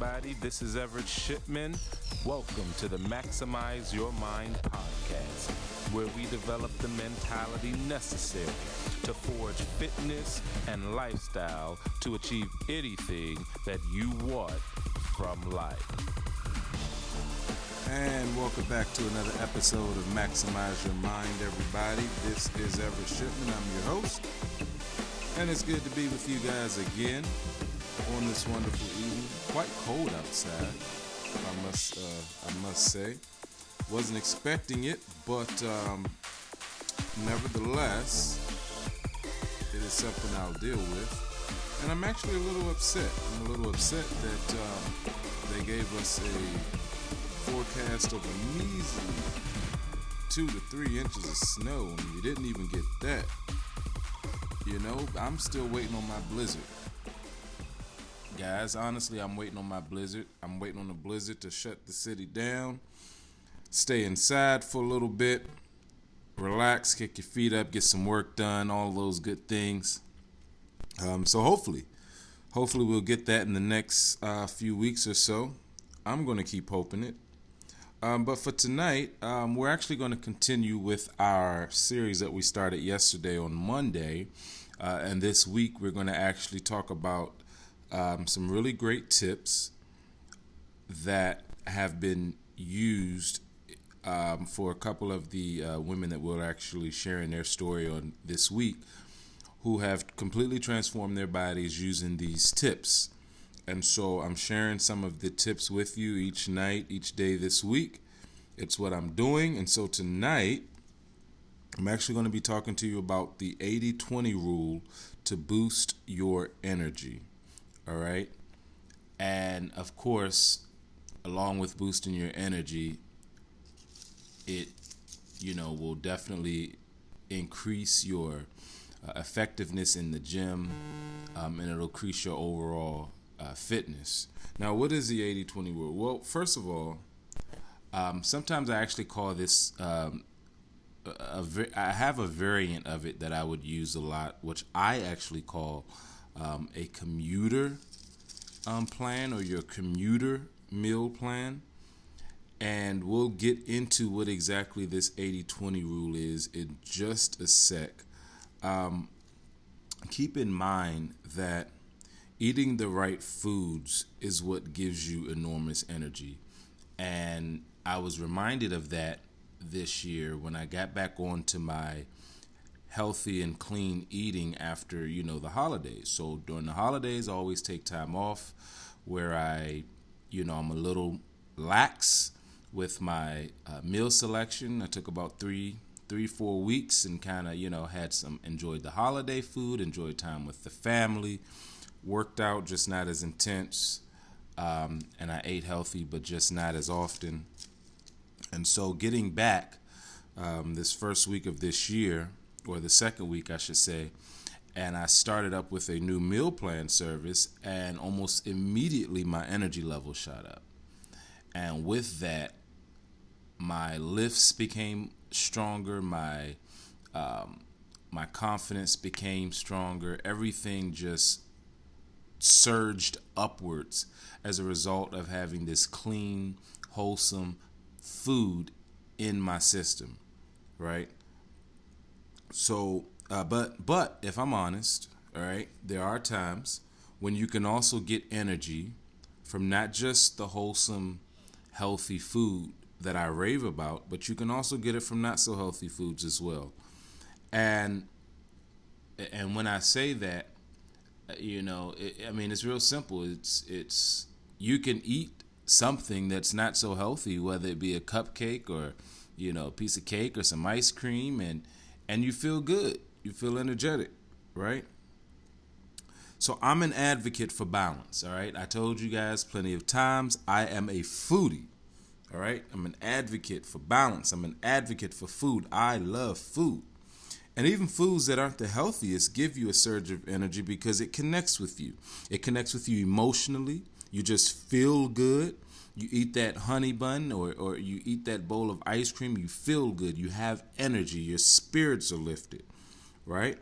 everybody. This is Everett Shipman. Welcome to the Maximize Your Mind podcast, where we develop the mentality necessary to forge fitness and lifestyle to achieve anything that you want from life. And welcome back to another episode of Maximize Your Mind, everybody. This is Everett Shipman. I'm your host. And it's good to be with you guys again on this wonderful evening. Quite cold outside, I must uh, I must say. Wasn't expecting it, but um, nevertheless, it is something I'll deal with. And I'm actually a little upset. I'm a little upset that um, they gave us a forecast of a measly two to three inches of snow, and we didn't even get that. You know, I'm still waiting on my blizzard. Guys, honestly, I'm waiting on my blizzard. I'm waiting on the blizzard to shut the city down. Stay inside for a little bit. Relax, kick your feet up, get some work done, all those good things. Um, so hopefully, hopefully we'll get that in the next uh, few weeks or so. I'm going to keep hoping it. Um, but for tonight, um, we're actually going to continue with our series that we started yesterday on Monday. Uh, and this week, we're going to actually talk about um, some really great tips that have been used um, for a couple of the uh, women that we're actually sharing their story on this week who have completely transformed their bodies using these tips. And so I'm sharing some of the tips with you each night, each day this week. It's what I'm doing. And so tonight, I'm actually going to be talking to you about the 80 20 rule to boost your energy. All right. And of course, along with boosting your energy, it, you know, will definitely increase your uh, effectiveness in the gym um, and it'll increase your overall uh, fitness. Now, what is the 80 20 rule? Well, first of all, um, sometimes I actually call this. Um, a, a, I have a variant of it that I would use a lot, which I actually call um, a commuter um, plan or your commuter meal plan. And we'll get into what exactly this 80 20 rule is in just a sec. Um, keep in mind that eating the right foods is what gives you enormous energy. And I was reminded of that this year when I got back onto my healthy and clean eating after, you know, the holidays. So during the holidays, I always take time off where I, you know, I'm a little lax with my uh, meal selection. I took about three, three, four weeks and kind of, you know, had some, enjoyed the holiday food, enjoyed time with the family worked out, just not as intense. Um, and I ate healthy, but just not as often. And so, getting back um, this first week of this year, or the second week, I should say, and I started up with a new meal plan service, and almost immediately my energy level shot up. And with that, my lifts became stronger, my um, my confidence became stronger. Everything just surged upwards as a result of having this clean, wholesome food in my system, right? So, uh, but but if I'm honest, all right, there are times when you can also get energy from not just the wholesome, healthy food that I rave about, but you can also get it from not so healthy foods as well. And and when I say that, you know, it, I mean, it's real simple. It's it's you can eat something that's not so healthy, whether it be a cupcake or you know a piece of cake or some ice cream, and and you feel good. You feel energetic, right? So I'm an advocate for balance. All right, I told you guys plenty of times. I am a foodie. All right, I'm an advocate for balance. I'm an advocate for food. I love food. And even foods that aren't the healthiest give you a surge of energy because it connects with you. It connects with you emotionally. You just feel good. You eat that honey bun or, or you eat that bowl of ice cream, you feel good. You have energy. Your spirits are lifted, right?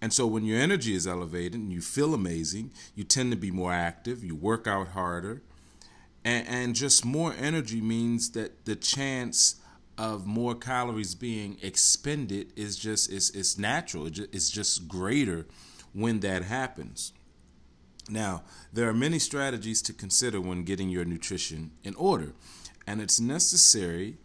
And so when your energy is elevated and you feel amazing, you tend to be more active, you work out harder, and, and just more energy means that the chance of more calories being expended is just it's, it's natural it's just greater when that happens now there are many strategies to consider when getting your nutrition in order and it's necessary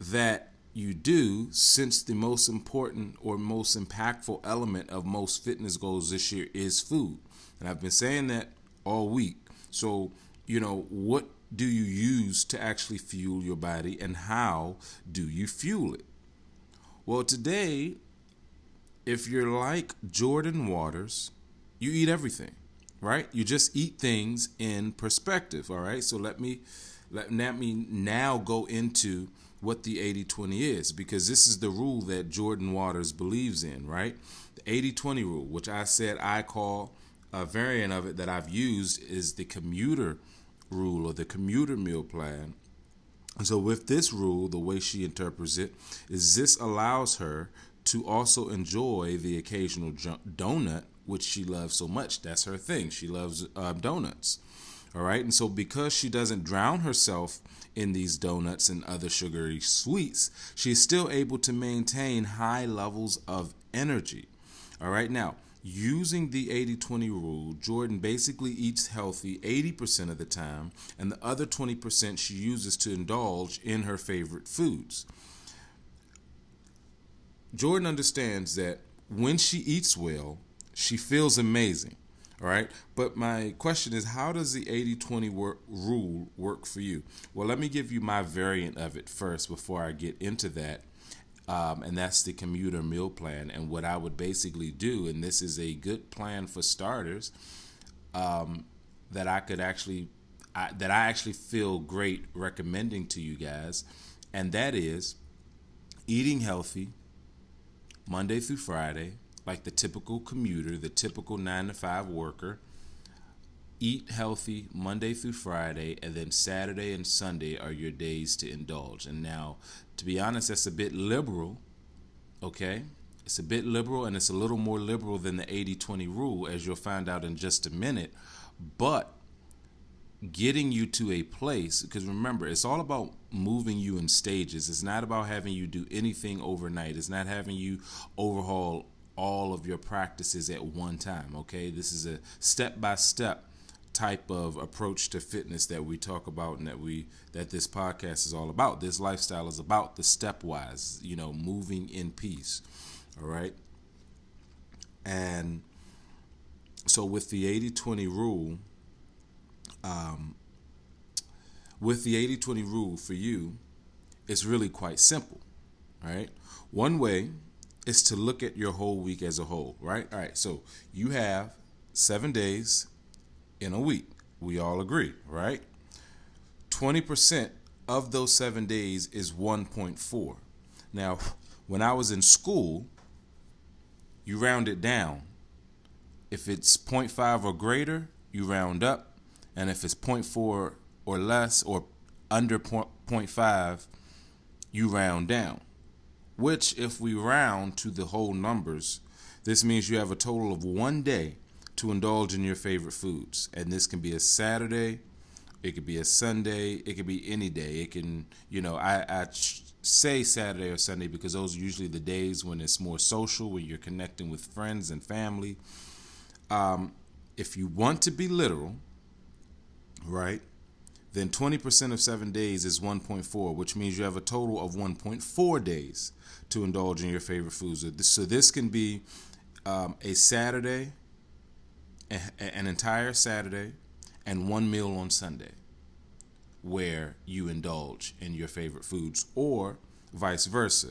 that you do since the most important or most impactful element of most fitness goals this year is food. And i've been saying that all week. So you know, what do you use to actually fuel your body and how do you fuel it? Well, today, if you're like Jordan Waters, you eat everything, right? You just eat things in perspective, all right? So let me let, let me now go into what the 80-20 is because this is the rule that Jordan Waters believes in, right? The 80-20 rule, which I said I call a variant of it that I've used is the commuter rule or the commuter meal plan. And so, with this rule, the way she interprets it is this allows her to also enjoy the occasional donut, which she loves so much. That's her thing. She loves uh, donuts. All right. And so, because she doesn't drown herself in these donuts and other sugary sweets, she's still able to maintain high levels of energy. All right. Now, Using the 80 20 rule, Jordan basically eats healthy 80% of the time, and the other 20% she uses to indulge in her favorite foods. Jordan understands that when she eats well, she feels amazing. All right. But my question is how does the 80 20 rule work for you? Well, let me give you my variant of it first before I get into that um, and that's the commuter meal plan. And what I would basically do, and this is a good plan for starters, um, that I could actually, I, that I actually feel great recommending to you guys, and that is eating healthy Monday through Friday, like the typical commuter, the typical nine to five worker. Eat healthy Monday through Friday, and then Saturday and Sunday are your days to indulge. And now, to be honest, that's a bit liberal. Okay? It's a bit liberal and it's a little more liberal than the 80 20 rule, as you'll find out in just a minute. But getting you to a place, because remember, it's all about moving you in stages. It's not about having you do anything overnight, it's not having you overhaul all of your practices at one time. Okay? This is a step by step type of approach to fitness that we talk about and that we that this podcast is all about. This lifestyle is about the stepwise, you know, moving in peace. All right? And so with the 80-20 rule um, with the 80-20 rule for you, it's really quite simple. Right? One way is to look at your whole week as a whole, right? All right, so you have seven days in a week. We all agree, right? 20% of those seven days is 1.4. Now, when I was in school, you round it down. If it's 0.5 or greater, you round up. And if it's 0.4 or less or under 0.5, you round down. Which, if we round to the whole numbers, this means you have a total of one day to indulge in your favorite foods. And this can be a Saturday, it could be a Sunday, it could be any day. It can, you know, I, I say Saturday or Sunday because those are usually the days when it's more social, when you're connecting with friends and family. Um, if you want to be literal, right, then 20% of seven days is 1.4, which means you have a total of 1.4 days to indulge in your favorite foods. So this can be um, a Saturday, a, an entire Saturday and one meal on Sunday where you indulge in your favorite foods or vice versa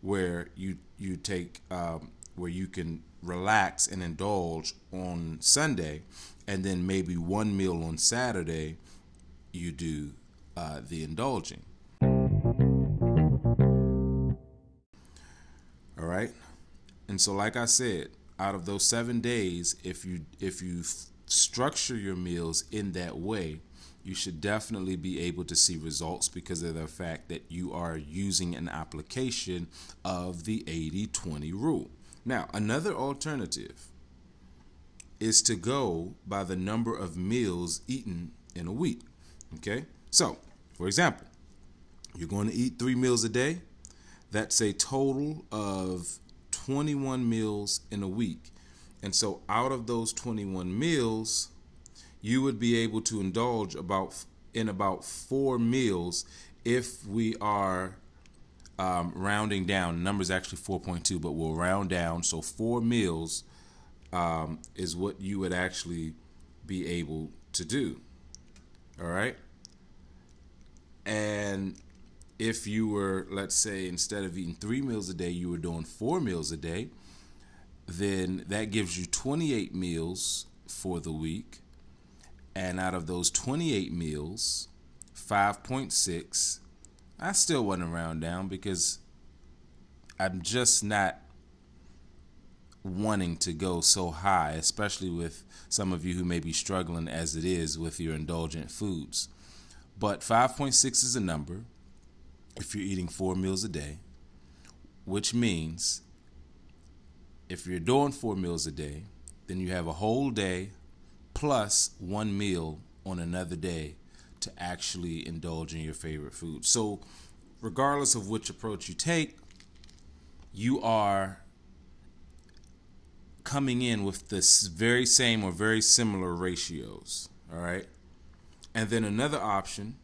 where you you take um, where you can relax and indulge on Sunday and then maybe one meal on Saturday you do uh, the indulging all right and so like I said out of those seven days, if you if you structure your meals in that way, you should definitely be able to see results because of the fact that you are using an application of the 80-20 rule. Now, another alternative is to go by the number of meals eaten in a week. Okay? So, for example, you're going to eat three meals a day. That's a total of 21 meals in a week. And so, out of those 21 meals, you would be able to indulge about in about four meals if we are um, rounding down. The number is actually 4.2, but we'll round down. So four meals um, is what you would actually be able to do. All right. And if you were, let's say, instead of eating three meals a day, you were doing four meals a day, then that gives you 28 meals for the week. And out of those 28 meals, 5.6, I still wasn't round down because I'm just not wanting to go so high, especially with some of you who may be struggling as it is with your indulgent foods. But 5.6 is a number if you're eating four meals a day, which means if you're doing four meals a day, then you have a whole day plus one meal on another day to actually indulge in your favorite food. So, regardless of which approach you take, you are coming in with the very same or very similar ratios. All right. And then another option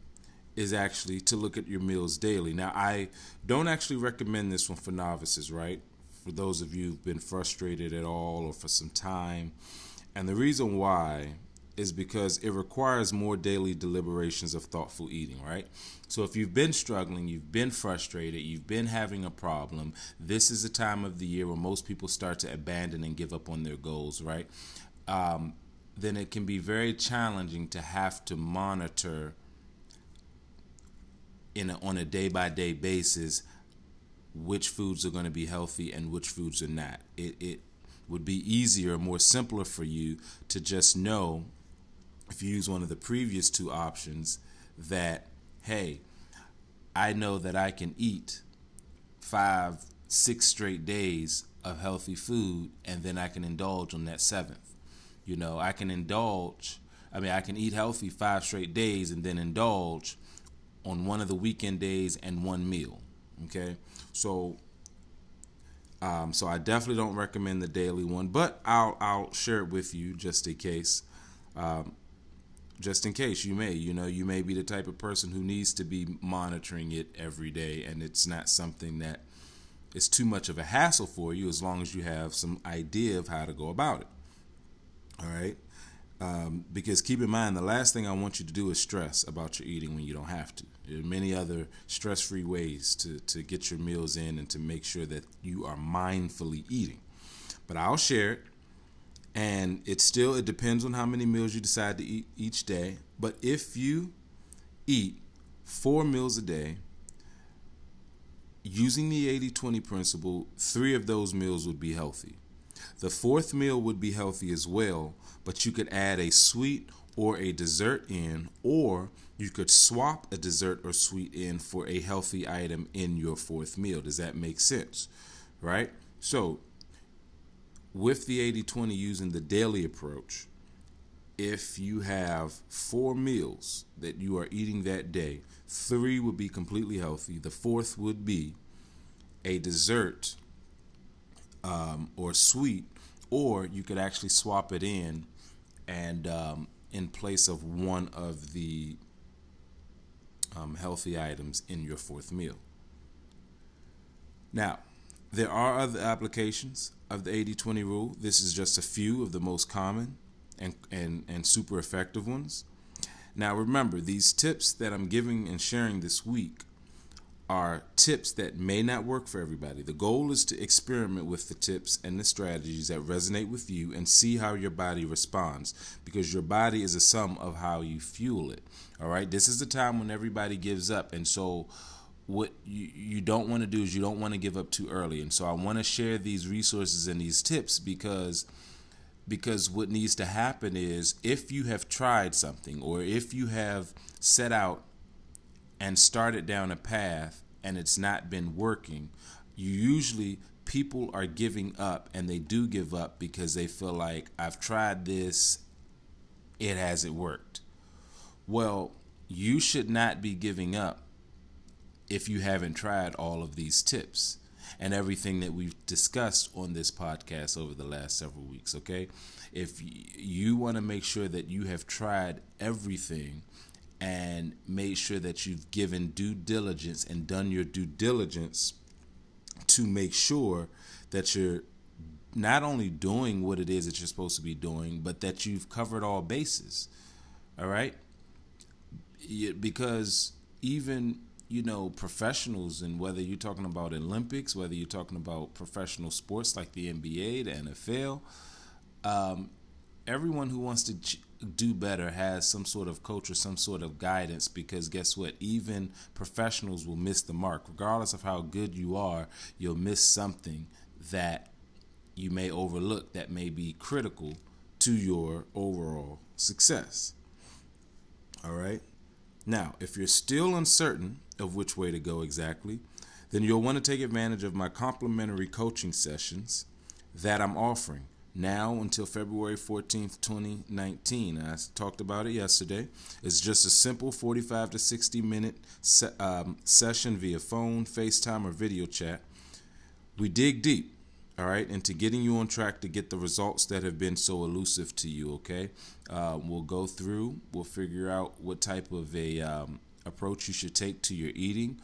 is actually to look at your meals daily. Now, I don't actually recommend this one for novices, right? For those of you who've been frustrated at all or for some time. And the reason why is because it requires more daily deliberations of thoughtful eating, right? So if you've been struggling, you've been frustrated, you've been having a problem, this is the time of the year where most people start to abandon and give up on their goals, right? Um, then it can be very challenging to have to monitor in a, on a day by day basis which foods are going to be healthy and which foods are not. It, it would be easier, more simpler for you to just know if you use one of the previous two options, that, hey, I know that I can eat five, six straight days of healthy food and then I can indulge on that seventh. You know, I can indulge, I mean, I can eat healthy five straight days and then indulge on one of the weekend days and one meal. Okay. So, um, so I definitely don't recommend the daily one, but I'll I'll share it with you just in case. Um, just in case you may you know you may be the type of person who needs to be monitoring it every day and it's not something that is too much of a hassle for you as long as you have some idea of how to go about it all right? Um, because keep in mind the last thing i want you to do is stress about your eating when you don't have to. There are many other stress-free ways to, to get your meals in and to make sure that you are mindfully eating. But i'll share it and it still it depends on how many meals you decide to eat each day. But if you eat four meals a day using the 80-20 principle three of those meals would be healthy. The fourth meal would be healthy as well but you could add a sweet or a dessert in or you could swap a dessert or sweet in for a healthy item in your fourth meal. Does that make sense? Right? So with the 80 20 using the daily approach, if you have four meals that you are eating that day, three would be completely healthy. The fourth would be a dessert um, or sweet, or you could actually swap it in and um, in place of one of the um, healthy items in your fourth meal. Now, there are other applications of the 80 20 rule. This is just a few of the most common and, and, and super effective ones. Now, remember, these tips that I'm giving and sharing this week are tips that may not work for everybody. The goal is to experiment with the tips and the strategies that resonate with you and see how your body responds because your body is a sum of how you fuel it. All right, this is the time when everybody gives up, and so what you, you don't want to do is you don't want to give up too early. And so i want to share these resources and these tips because because what needs to happen is if you have tried something or if you have set out and started down a path and it's not been working you usually people are giving up and they do give up because they feel like i've tried this it hasn't worked. Well you should not be giving up if you haven't tried all of these tips and everything that we've discussed on this podcast over the last several weeks, okay? If you want to make sure that you have tried everything and made sure that you've given due diligence and done your due diligence to make sure that you're not only doing what it is that you're supposed to be doing, but that you've covered all bases. All right? Because even you know professionals and whether you're talking about Olympics, whether you're talking about professional sports like the NBA, the NFL, um, everyone who wants to ch- do better has some sort of coach or some sort of guidance because guess what? Even professionals will miss the mark. Regardless of how good you are, you'll miss something that you may overlook that may be critical to your overall success. All right. Now, if you're still uncertain of which way to go exactly, then you'll want to take advantage of my complimentary coaching sessions that I'm offering now until February 14th, 2019. I talked about it yesterday. It's just a simple 45 to 60 minute se- um, session via phone, FaceTime, or video chat. We dig deep all right, and to getting you on track to get the results that have been so elusive to you. Okay, uh, we'll go through, we'll figure out what type of a um, approach you should take to your eating,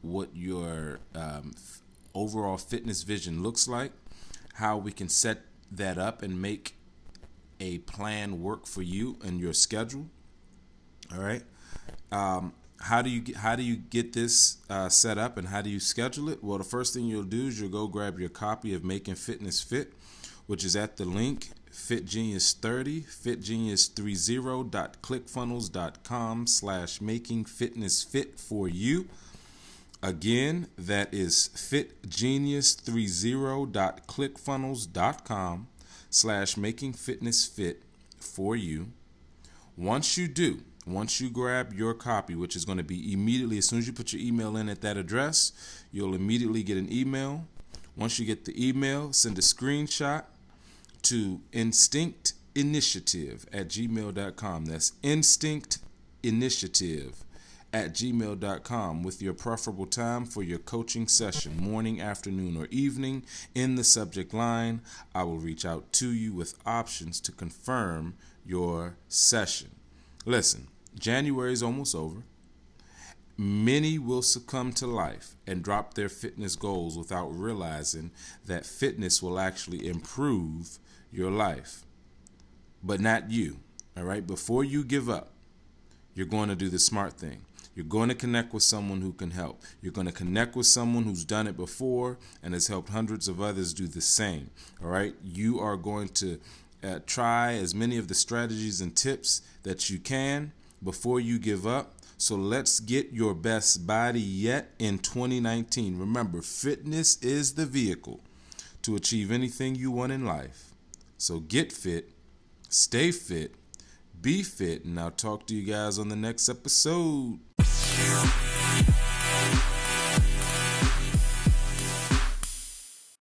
what your um, f- overall fitness vision looks like, how we can set that up and make a plan work for you and your schedule. All right. Um, how do you how do you get this uh, set up and how do you schedule it? Well, the first thing you'll do is you'll go grab your copy of Making Fitness Fit, which is at the link FitGenius30, FitGenius30.clickfunnels.com slash making fitness fit for you. Again, that is FitGenius30.clickfunnels.com slash making fitness fit for you. Once you do, once you grab your copy, which is going to be immediately, as soon as you put your email in at that address, you'll immediately get an email. Once you get the email, send a screenshot to Instinct Initiative at gmail.com. That's Instinct Initiative at gmail.com with your preferable time for your coaching session, morning, afternoon, or evening. In the subject line, I will reach out to you with options to confirm your session. Listen, January is almost over. Many will succumb to life and drop their fitness goals without realizing that fitness will actually improve your life. But not you. All right? Before you give up, you're going to do the smart thing. You're going to connect with someone who can help. You're going to connect with someone who's done it before and has helped hundreds of others do the same. All right? You are going to uh, try as many of the strategies and tips that you can before you give up. So let's get your best body yet in 2019. Remember, fitness is the vehicle to achieve anything you want in life. So get fit, stay fit, be fit, and I'll talk to you guys on the next episode.